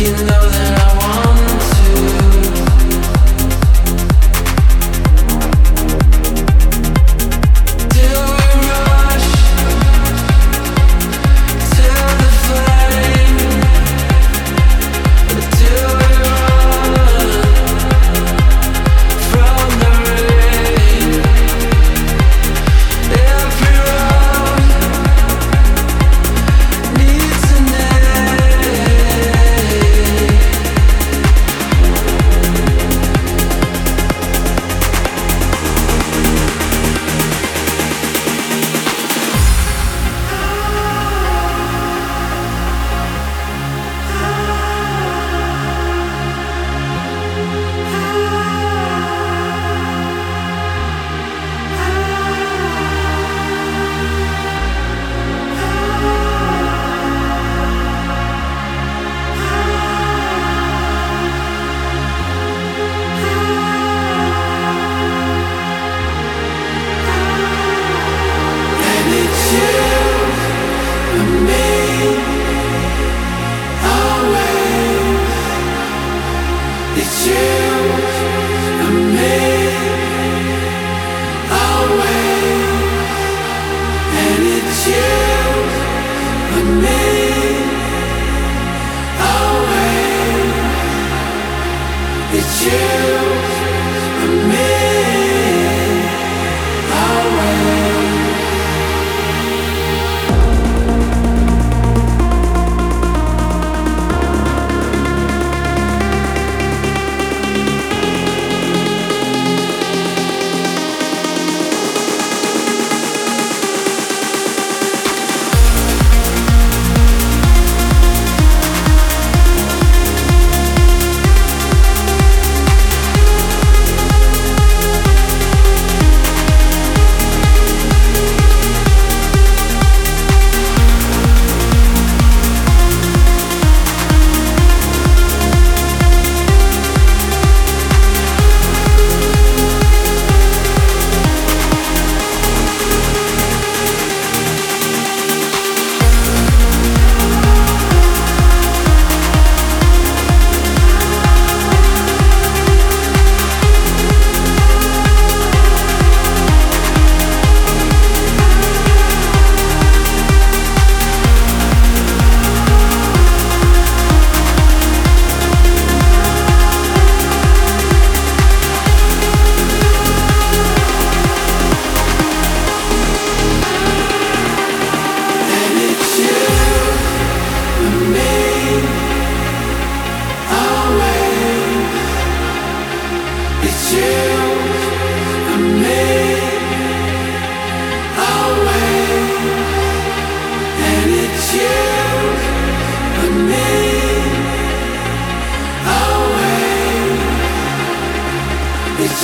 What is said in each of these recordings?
You know that you.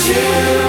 you.